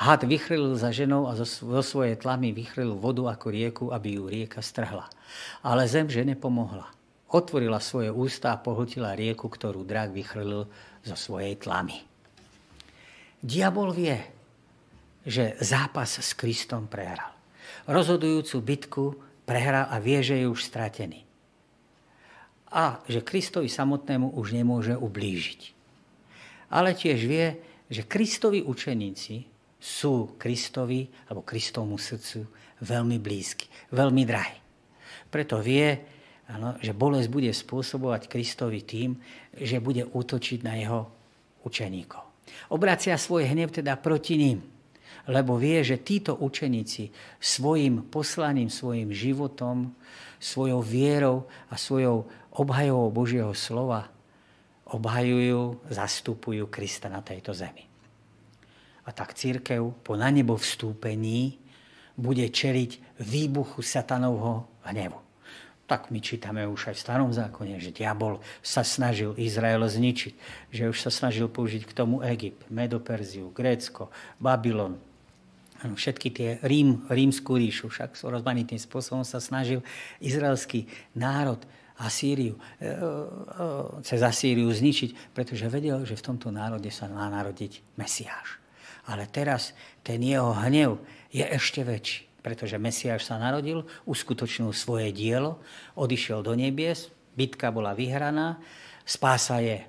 Had vychrylil za ženou a zo, svojej tlamy vychrylil vodu ako rieku, aby ju rieka strhla. Ale zem žene pomohla otvorila svoje ústa a pohltila rieku, ktorú drak vychrlil zo svojej tlamy. Diabol vie, že zápas s Kristom prehral. Rozhodujúcu bitku prehral a vie, že je už stratený. A že Kristovi samotnému už nemôže ublížiť. Ale tiež vie, že Kristovi učeníci sú Kristovi alebo Kristovmu srdcu veľmi blízky, veľmi drahí. Preto vie, Ano, že bolesť bude spôsobovať Kristovi tým, že bude útočiť na jeho učeníkov. Obracia svoj hnev teda proti ním, lebo vie, že títo učeníci svojim poslaním, svojim životom, svojou vierou a svojou obhajovou Božieho slova obhajujú, zastupujú Krista na tejto zemi. A tak církev po na nebo vstúpení bude čeliť výbuchu satanovho hnevu tak my čítame už aj v starom zákone, že diabol sa snažil Izrael zničiť, že už sa snažil použiť k tomu Egypt, Medoperziu, Grécko, Babylon, všetky tie Rím, rímskú ríšu, však rozmanitým spôsobom sa snažil izraelský národ Asýriu, e, e, cez Asýriu zničiť, pretože vedel, že v tomto národe sa má narodiť Mesiáš. Ale teraz ten jeho hnev je ešte väčší pretože Mesiáš sa narodil, uskutočnil svoje dielo, odišiel do nebies, bitka bola vyhraná, spása je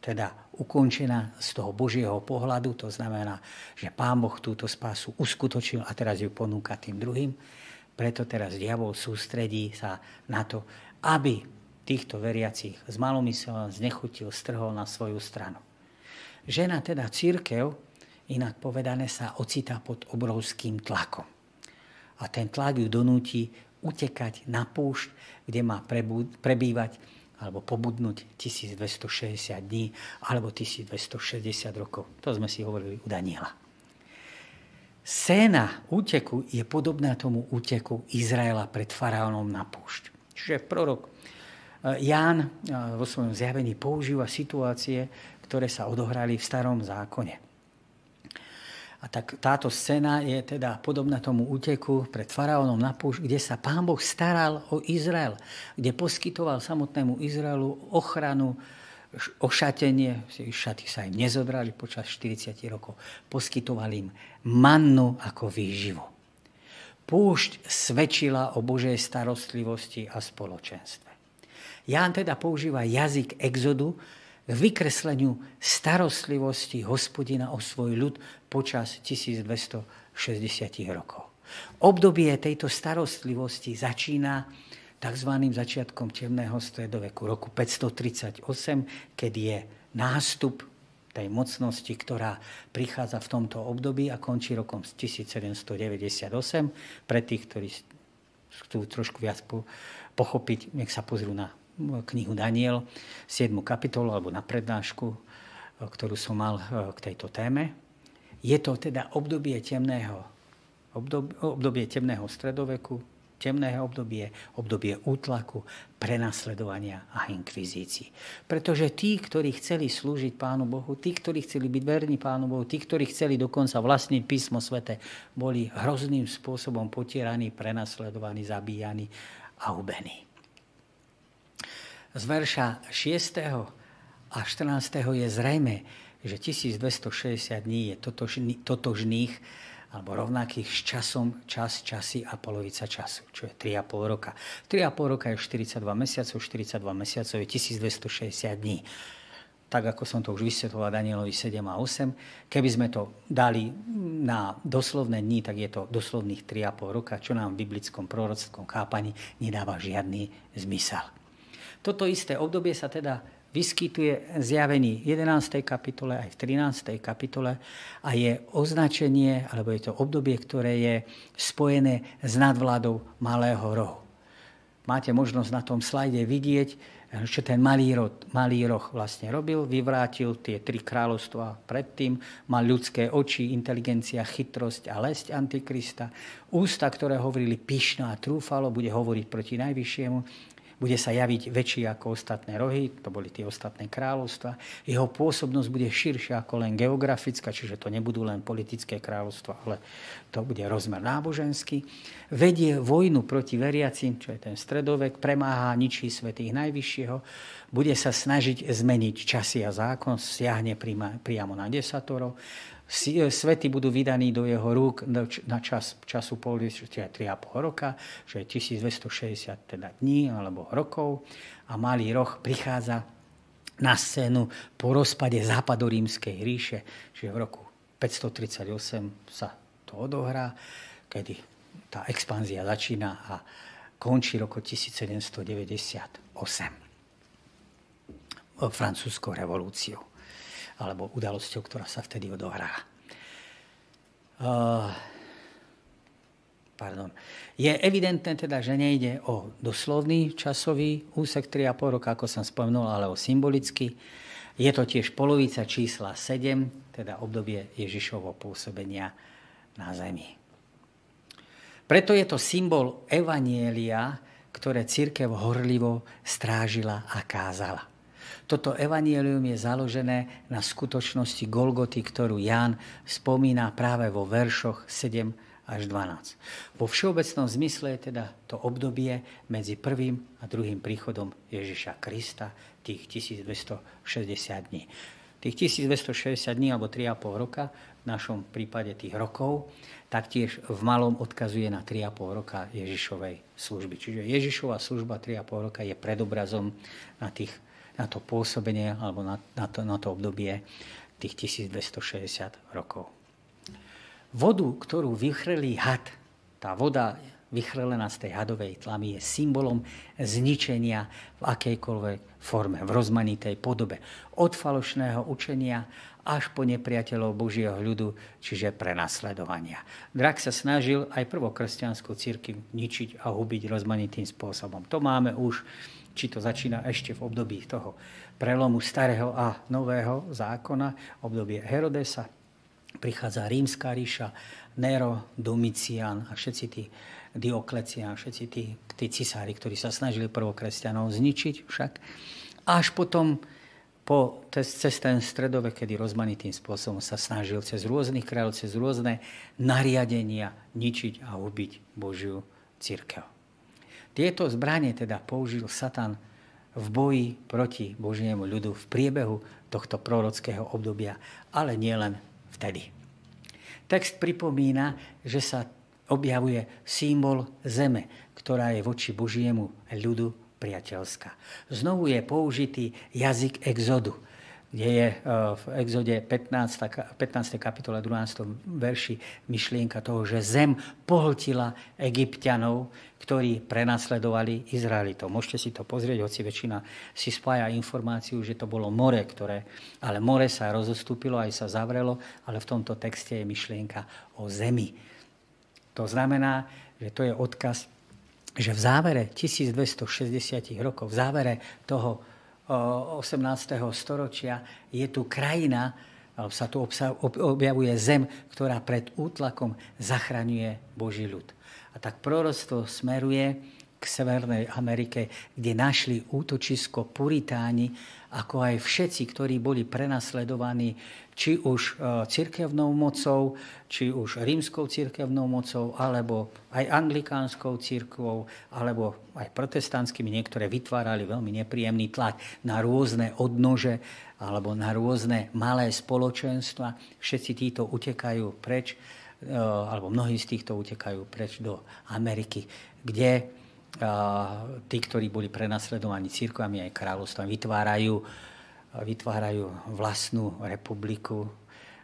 teda ukončená z toho Božieho pohľadu, to znamená, že Pán Boh túto spásu uskutočnil a teraz ju ponúka tým druhým. Preto teraz diabol sústredí sa na to, aby týchto veriacich z malomyselom znechutil, strhol na svoju stranu. Žena, teda církev, inak povedané, sa ocitá pod obrovským tlakom a ten tlak ju donúti utekať na púšť, kde má prebývať alebo pobudnúť 1260 dní alebo 1260 rokov. To sme si hovorili u Daniela. Scéna úteku je podobná tomu úteku Izraela pred faraónom na púšť. Čiže prorok eh, Ján eh, vo svojom zjavení používa situácie, ktoré sa odohrali v starom zákone. A tak táto scéna je teda podobná tomu úteku pred faraónom na púšť, kde sa pán Boh staral o Izrael, kde poskytoval samotnému Izraelu ochranu, ošatenie, šaty sa im nezodrali počas 40 rokov, poskytoval im mannu ako výživu. Púšť svedčila o Božej starostlivosti a spoločenstve. Ján teda používa jazyk exodu, vykresleniu starostlivosti hospodina o svoj ľud počas 1260 rokov. Obdobie tejto starostlivosti začína tzv. začiatkom temného stredoveku, roku 538, keď je nástup tej mocnosti, ktorá prichádza v tomto období a končí rokom 1798. Pre tých, ktorí chcú trošku viac pochopiť, nech sa pozrú na knihu Daniel, 7. kapitolu alebo na prednášku ktorú som mal k tejto téme. Je to teda obdobie temného, obdobie, obdobie temného stredoveku, temné obdobie, obdobie útlaku, prenasledovania a inkvizícií. Pretože tí, ktorí chceli slúžiť Pánu Bohu, tí, ktorí chceli byť verní Pánu Bohu, tí, ktorí chceli dokonca vlastniť písmo svete, boli hrozným spôsobom potieraní, prenasledovaní, zabíjani a ubení. Z verša 6. a 14. je zrejme, že 1260 dní je totožných alebo rovnakých s časom, čas, časy a polovica času, čo je 3,5 roka. 3,5 roka je 42 mesiacov, 42 mesiacov je 1260 dní. Tak ako som to už vysvetloval Danielovi 7 a 8. Keby sme to dali na doslovné dní, tak je to doslovných 3,5 roka, čo nám v biblickom proroctvom chápaní nedáva žiadny zmysel. Toto isté obdobie sa teda vyskytuje zjavení 11. kapitole aj v 13. kapitole a je označenie, alebo je to obdobie, ktoré je spojené s nadvládou malého rohu. Máte možnosť na tom slajde vidieť, čo ten malý, roh, malý roh vlastne robil. Vyvrátil tie tri kráľovstva predtým. Mal ľudské oči, inteligencia, chytrosť a lesť Antikrista. Ústa, ktoré hovorili pyšno a trúfalo, bude hovoriť proti najvyššiemu bude sa javiť väčší ako ostatné rohy, to boli tie ostatné kráľovstva. Jeho pôsobnosť bude širšia ako len geografická, čiže to nebudú len politické kráľovstva, ale to bude rozmer náboženský. Vedie vojnu proti veriacim, čo je ten stredovek, premáha, ničí svetých najvyššieho, bude sa snažiť zmeniť časy a zákon, siahne priamo na desatorov, E, svety budú vydaní do jeho rúk na čas, času pol, čiže 3,5 roka, čo je 1260 teda dní alebo rokov. A malý roh prichádza na scénu po rozpade západorímskej ríše, čiže v roku 538 sa to odohrá, kedy tá expanzia začína a končí roku 1798 francúzskou revolúciou alebo udalosťou, ktorá sa vtedy odohrá. Uh, pardon. Je evidentné teda, že nejde o doslovný časový úsek 3,5 roka, ako som spomenul, ale o symbolický. Je to tiež polovica čísla 7, teda obdobie Ježišovho pôsobenia na zemi. Preto je to symbol Evanielia, ktoré církev horlivo strážila a kázala. Toto evanielium je založené na skutočnosti Golgoty, ktorú Ján spomína práve vo veršoch 7 až 12. Vo všeobecnom zmysle je teda to obdobie medzi prvým a druhým príchodom Ježiša Krista, tých 1260 dní. Tých 1260 dní alebo 3,5 roka, v našom prípade tých rokov, taktiež v malom odkazuje na 3,5 roka Ježišovej služby. Čiže Ježišova služba 3,5 roka je predobrazom na tých na to pôsobenie alebo na, na, to, na to obdobie tých 1260 rokov. Vodu, ktorú vychrlí had, tá voda vychrlená z tej hadovej tlamy je symbolom zničenia v akejkoľvek forme, v rozmanitej podobe. Od falošného učenia až po nepriateľov Božieho ľudu, čiže prenasledovania. Drak sa snažil aj prvokresťanskú církev ničiť a hubiť rozmanitým spôsobom. To máme už či to začína ešte v období toho prelomu starého a nového zákona, obdobie Herodesa, prichádza rímska ríša, Nero, Domician a všetci tí Dioklecian, všetci tí, tí cisári, ktorí sa snažili prvokresťanov zničiť však. Až potom po, cez ten stredovek, kedy rozmanitým spôsobom sa snažil cez rôznych kráľov, cez rôzne nariadenia ničiť a ubiť Božiu církev. Tieto zbranie teda použil Satan v boji proti Božiemu ľudu v priebehu tohto prorockého obdobia, ale nielen vtedy. Text pripomína, že sa objavuje symbol zeme, ktorá je voči Božiemu ľudu priateľská. Znovu je použitý jazyk exodu, kde je e, v exode 15. 15. kapitole 12. verši myšlienka toho, že zem pohltila egyptianov, ktorí prenasledovali Izraelitov. Môžete si to pozrieť, hoci väčšina si spája informáciu, že to bolo more, ktoré, ale more sa rozostúpilo, aj sa zavrelo, ale v tomto texte je myšlienka o zemi. To znamená, že to je odkaz, že v závere 1260 rokov, v závere toho 18. storočia je tu krajina, sa tu objavuje zem, ktorá pred útlakom zachraňuje Boží ľud. A tak proroctvo smeruje k Severnej Amerike, kde našli útočisko Puritáni, ako aj všetci, ktorí boli prenasledovaní či už e, cirkevnou mocou, či už rímskou cirkevnou mocou, alebo aj anglikánskou cirkvou, alebo aj protestantskými. Niektoré vytvárali veľmi nepríjemný tlak na rôzne odnože alebo na rôzne malé spoločenstva. Všetci títo utekajú preč, e, alebo mnohí z týchto utekajú preč do Ameriky, kde tí, ktorí boli prenasledovaní církvami aj kráľovstvom, vytvárajú, vytvárajú vlastnú republiku,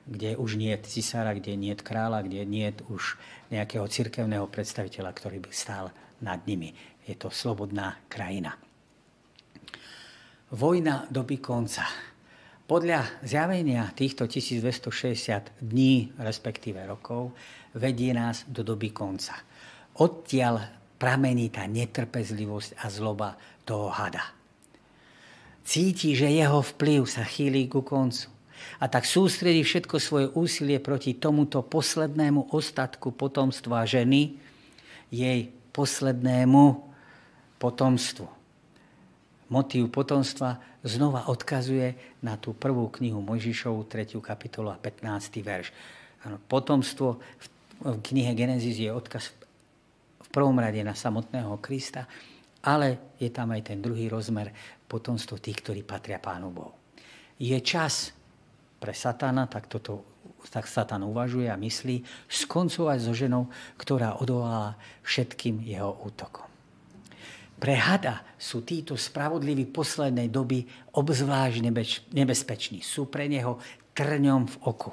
kde už nie je cisára, kde nie je kráľa, kde nie je už nejakého cirkevného predstaviteľa, ktorý by stál nad nimi. Je to slobodná krajina. Vojna doby konca. Podľa zjavenia týchto 1260 dní, respektíve rokov, vedie nás do doby konca. Odtiaľ pramení tá netrpezlivosť a zloba toho hada. Cíti, že jeho vplyv sa chýli ku koncu. A tak sústredí všetko svoje úsilie proti tomuto poslednému ostatku potomstva ženy, jej poslednému potomstvu. Motív potomstva znova odkazuje na tú prvú knihu Mojžišovu, 3. kapitolu a 15. verš. Potomstvo v knihe Genesis je odkaz prvom rade na samotného Krista, ale je tam aj ten druhý rozmer potomstvo tých, ktorí patria Pánu Bohu. Je čas pre Satana, tak toto tak Satan uvažuje a myslí, skoncovať so ženou, ktorá odolala všetkým jeho útokom. Pre hada sú títo spravodliví poslednej doby obzvlášť nebezpeční. Sú pre neho trňom v oku.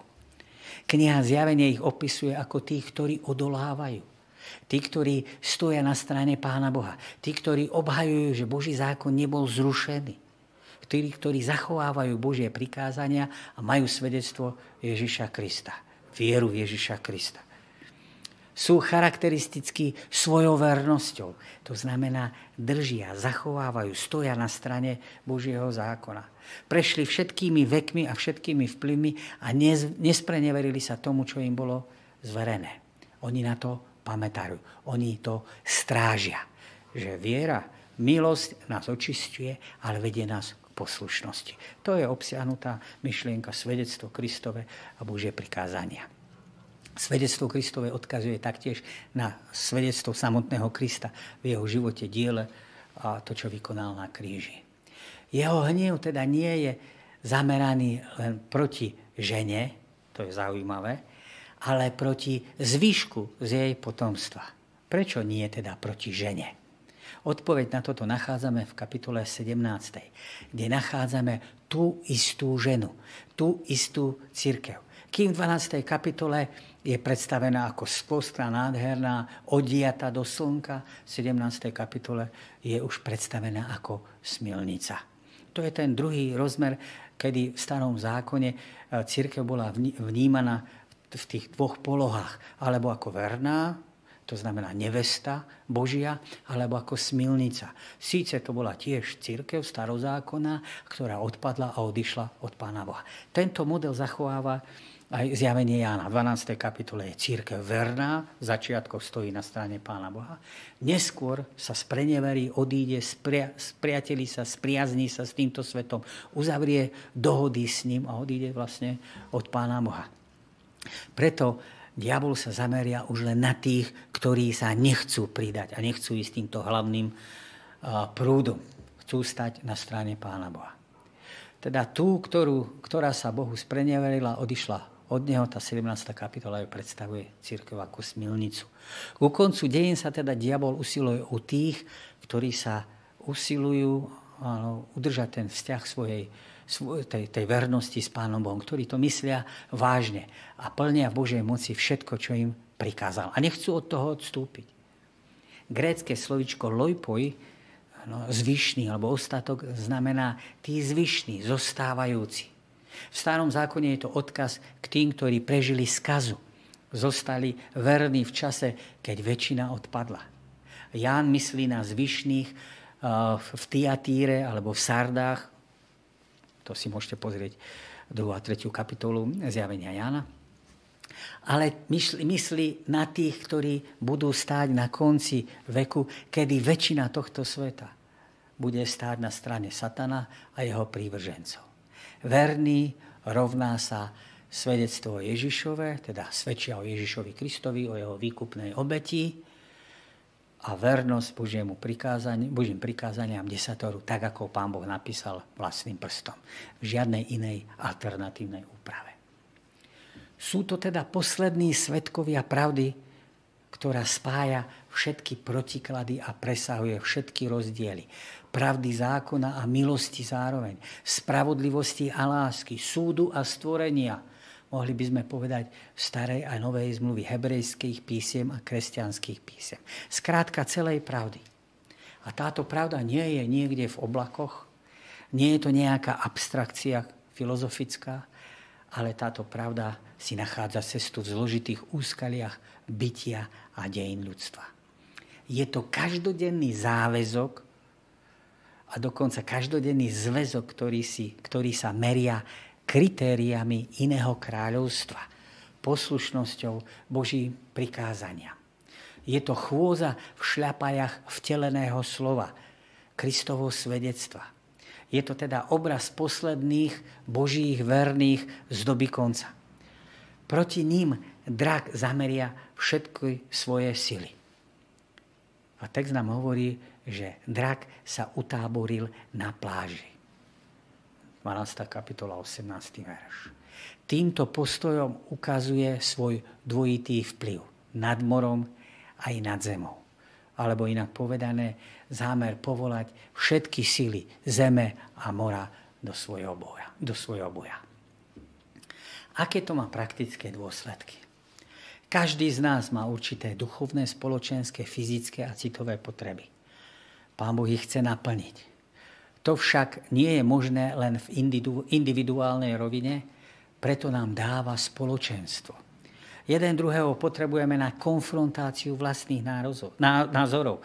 Kniha zjavenie ich opisuje ako tých, ktorí odolávajú. Tí, ktorí stoja na strane Pána Boha. Tí, ktorí obhajujú, že Boží zákon nebol zrušený. Tí, ktorí zachovávajú Božie prikázania a majú svedectvo Ježiša Krista. Vieru Ježiša Krista. Sú charakteristickí svojou vernosťou. To znamená, držia, zachovávajú, stoja na strane Božieho zákona. Prešli všetkými vekmi a všetkými vplyvmi a nespreneverili sa tomu, čo im bolo zverené. Oni na to pamätajú. Oni to strážia. Že viera, milosť nás očistuje, ale vedie nás k poslušnosti. To je obsiahnutá myšlienka svedectvo Kristove a Božie prikázania. Svedectvo Kristove odkazuje taktiež na svedectvo samotného Krista v jeho živote, diele a to, čo vykonal na kríži. Jeho hniev teda nie je zameraný len proti žene, to je zaujímavé, ale proti zvyšku z jej potomstva. Prečo nie teda proti žene? Odpoveď na toto nachádzame v kapitole 17, kde nachádzame tú istú ženu, tú istú církev. Kým v 12. kapitole je predstavená ako skvostrá, nádherná, odiata do slnka, v 17. kapitole je už predstavená ako smilnica. To je ten druhý rozmer, kedy v starom zákone e, církev bola vnímaná v tých dvoch polohách. Alebo ako verná, to znamená nevesta Božia, alebo ako smilnica. Síce to bola tiež církev starozákona, ktorá odpadla a odišla od Pána Boha. Tento model zachováva aj zjavenie Jána. V 12. kapitole je církev verná, začiatko stojí na strane Pána Boha. Neskôr sa spreneverí, odíde, spria, spriateli sa, spriazní sa s týmto svetom, uzavrie dohody s ním a odíde vlastne od Pána Boha. Preto diabol sa zameria už len na tých, ktorí sa nechcú pridať a nechcú ísť týmto hlavným prúdom. Chcú stať na strane Pána Boha. Teda tú, ktorú, ktorá sa Bohu spreneverila, odišla od neho, tá 17. kapitola ju predstavuje církev ako smilnicu. Ku koncu dejín sa teda diabol usiluje u tých, ktorí sa usilujú áno, udržať ten vzťah svojej tej, tej vernosti s Pánom Bohom, ktorí to myslia vážne a plnia v Božej moci všetko, čo im prikázal. A nechcú od toho odstúpiť. Grécké slovičko lojpoj, no, zvyšný alebo ostatok, znamená tí zvyšní, zostávajúci. V starom zákone je to odkaz k tým, ktorí prežili skazu. Zostali verní v čase, keď väčšina odpadla. Ján myslí na zvyšných v Tiatíre alebo v Sardách, To si môžete pozrieť 2. a 3. kapitolu zjavenia Jana. Ale myslí, myslí na tých, ktorí budú stáť na konci veku, kedy väčšina tohto sveta bude stáť na strane satana a jeho prívržencov. Verný rovná sa svedectvo Ježišove, teda svedčia o Ježišovi Kristovi, o jeho výkupnej obeti a vernosť Božiemu prikázaniu, Božím prikázaniam desatoru, tak ako Pán Boh napísal vlastným prstom. V žiadnej inej alternatívnej úprave. Sú to teda poslední svetkovia pravdy, ktorá spája všetky protiklady a presahuje všetky rozdiely. Pravdy zákona a milosti zároveň. Spravodlivosti a lásky, súdu a stvorenia – mohli by sme povedať, starej a novej zmluvy hebrejských písiem a kresťanských písiem. Skrátka celej pravdy. A táto pravda nie je niekde v oblakoch, nie je to nejaká abstrakcia filozofická, ale táto pravda si nachádza cestu v zložitých úskaliach bytia a dejín ľudstva. Je to každodenný záväzok a dokonca každodenný zväzok, ktorý, si, ktorý sa meria kritériami iného kráľovstva, poslušnosťou Boží prikázania. Je to chôza v šľapajach vteleného slova, Kristovo svedectva. Je to teda obraz posledných Božích verných z doby konca. Proti ním drak zameria všetky svoje sily. A text nám hovorí, že drak sa utáboril na pláži. 12. kapitola, 18. verš. Týmto postojom ukazuje svoj dvojitý vplyv nad morom aj nad zemou. Alebo inak povedané, zámer povolať všetky sily zeme a mora do svojho boja. Do svojho boja. Aké to má praktické dôsledky? Každý z nás má určité duchovné, spoločenské, fyzické a citové potreby. Pán Boh ich chce naplniť. To však nie je možné len v individuálnej rovine, preto nám dáva spoločenstvo. Jeden druhého potrebujeme na konfrontáciu vlastných názorov, e,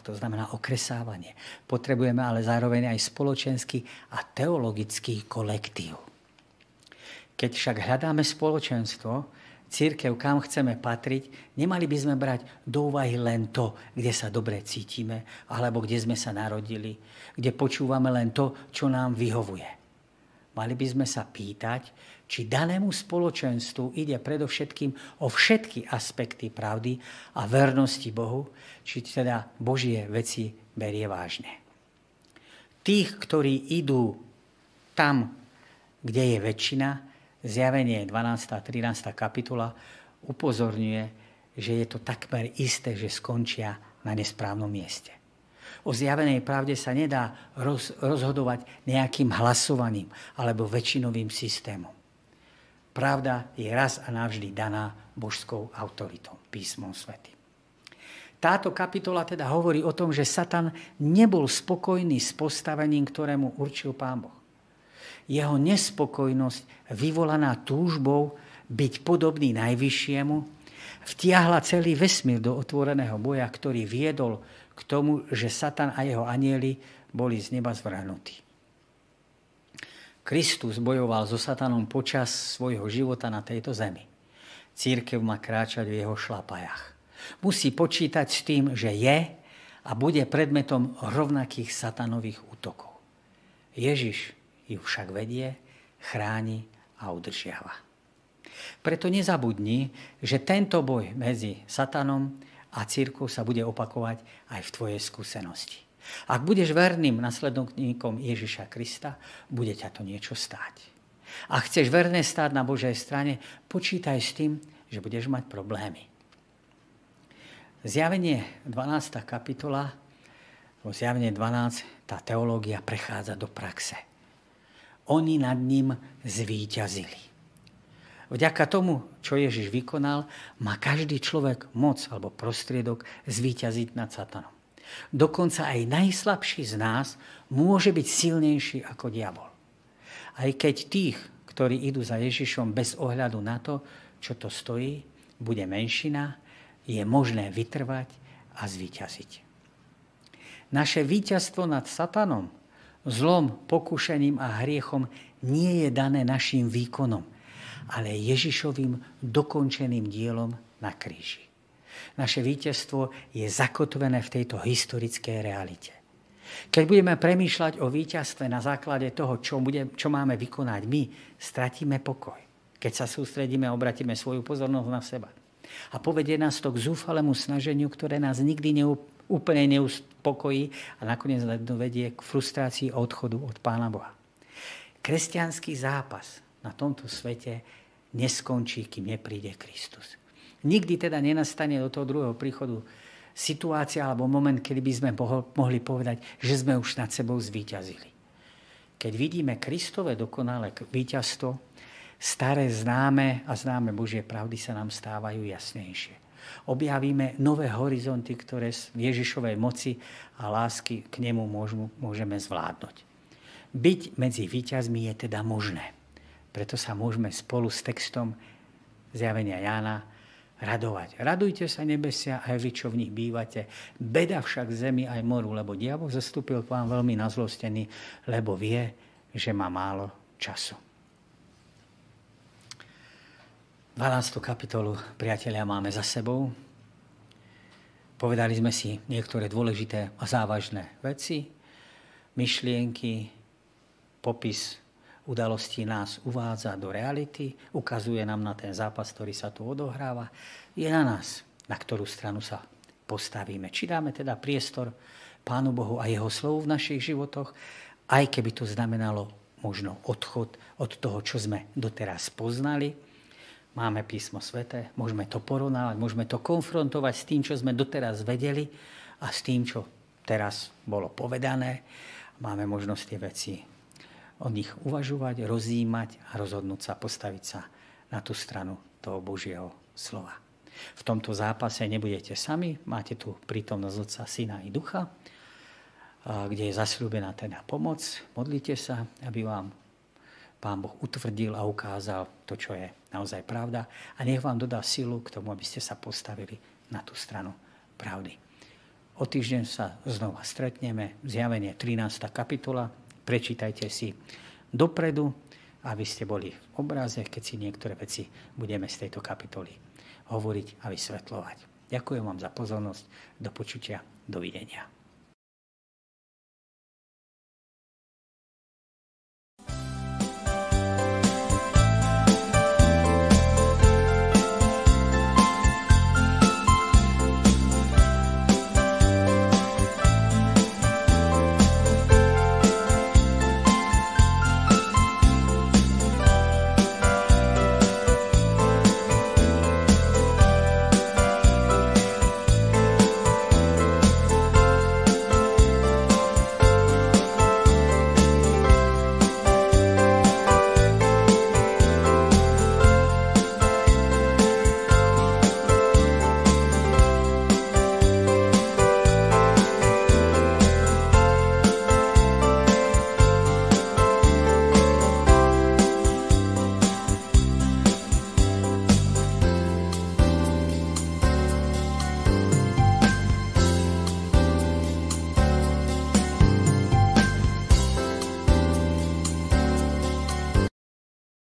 to znamená okresávanie. Potrebujeme ale zároveň aj spoločenský a teologický kolektív. Keď však hľadáme spoločenstvo, církev, kam chceme patriť, nemali by sme brať do úvahy len to, kde sa dobre cítime, alebo kde sme sa narodili, kde počúvame len to, čo nám vyhovuje. Mali by sme sa pýtať, či danému spoločenstvu ide predovšetkým o všetky aspekty pravdy a vernosti Bohu, či teda Božie veci berie vážne. Tých, ktorí idú tam, kde je väčšina, zjavenie 12. a 13. kapitola upozorňuje, že je to takmer isté, že skončia na nesprávnom mieste. O zjavenej pravde sa nedá roz, rozhodovať nejakým hlasovaním alebo väčšinovým systémom. Pravda je raz a navždy daná božskou autoritou, písmom svety. Táto kapitola teda hovorí o tom, že Satan nebol spokojný s postavením, ktorému určil Pán Boh jeho nespokojnosť vyvolaná túžbou byť podobný najvyššiemu, vtiahla celý vesmír do otvoreného boja, ktorý viedol k tomu, že Satan a jeho anieli boli z neba zvrhnutí. Kristus bojoval so Satanom počas svojho života na tejto zemi. Církev má kráčať v jeho šlapajach. Musí počítať s tým, že je a bude predmetom rovnakých satanových útokov. Ježiš ju však vedie, chráni a udržiava. Preto nezabudni, že tento boj medzi satanom a církou sa bude opakovať aj v tvojej skúsenosti. Ak budeš verným nasledovníkom Ježiša Krista, bude ťa to niečo stáť. Ak chceš verne stáť na Božej strane, počítaj s tým, že budeš mať problémy. Zjavenie 12. kapitola, zjavenie 12, tá teológia prechádza do praxe oni nad ním zvíťazili. Vďaka tomu, čo Ježiš vykonal, má každý človek moc alebo prostriedok zvíťaziť nad satanom. Dokonca aj najslabší z nás môže byť silnejší ako diabol. Aj keď tých, ktorí idú za Ježišom bez ohľadu na to, čo to stojí, bude menšina, je možné vytrvať a zvíťaziť. Naše víťazstvo nad satanom zlom, pokušením a hriechom nie je dané našim výkonom, ale Ježišovým dokončeným dielom na kríži. Naše víťazstvo je zakotvené v tejto historickej realite. Keď budeme premýšľať o víťazstve na základe toho, čo, bude, čo máme vykonať my, stratíme pokoj. Keď sa sústredíme a obratíme svoju pozornosť na seba. A povedie nás to k zúfalému snaženiu, ktoré nás nikdy neú, úplne neuspokojí a nakoniec vedie k frustrácii odchodu od Pána Boha. Kresťanský zápas na tomto svete neskončí, kým nepríde Kristus. Nikdy teda nenastane do toho druhého príchodu situácia alebo moment, kedy by sme mohli povedať, že sme už nad sebou zvíťazili. Keď vidíme Kristové dokonalé víťazstvo, staré známe a známe Božie pravdy sa nám stávajú jasnejšie. Objavíme nové horizonty, ktoré z Ježišovej moci a lásky k nemu môžeme zvládnuť. Byť medzi víťazmi je teda možné. Preto sa môžeme spolu s textom zjavenia Jána radovať. Radujte sa nebesia aj vy, čo v nich bývate. Beda však zemi aj moru, lebo diabol zastúpil k vám veľmi nazlostený, lebo vie, že má málo času. 12. kapitolu, priatelia, máme za sebou. Povedali sme si niektoré dôležité a závažné veci, myšlienky, popis udalostí nás uvádza do reality, ukazuje nám na ten zápas, ktorý sa tu odohráva. Je na nás, na ktorú stranu sa postavíme. Či dáme teda priestor Pánu Bohu a Jeho slovu v našich životoch, aj keby to znamenalo možno odchod od toho, čo sme doteraz poznali. Máme písmo svete, môžeme to porovnávať, môžeme to konfrontovať s tým, čo sme doteraz vedeli a s tým, čo teraz bolo povedané. Máme možnosť tie veci o nich uvažovať, rozímať a rozhodnúť sa, postaviť sa na tú stranu toho Božieho slova. V tomto zápase nebudete sami, máte tu prítomnosť Otca, Syna i Ducha, kde je zasľúbená teda pomoc. Modlite sa, aby vám Pán Boh utvrdil a ukázal to, čo je naozaj pravda a nech vám dodá silu k tomu, aby ste sa postavili na tú stranu pravdy. O týždeň sa znova stretneme, zjavenie 13. kapitola, prečítajte si dopredu, aby ste boli v obraze, keď si niektoré veci budeme z tejto kapitoly hovoriť a vysvetľovať. Ďakujem vám za pozornosť. Do počutia. Dovidenia.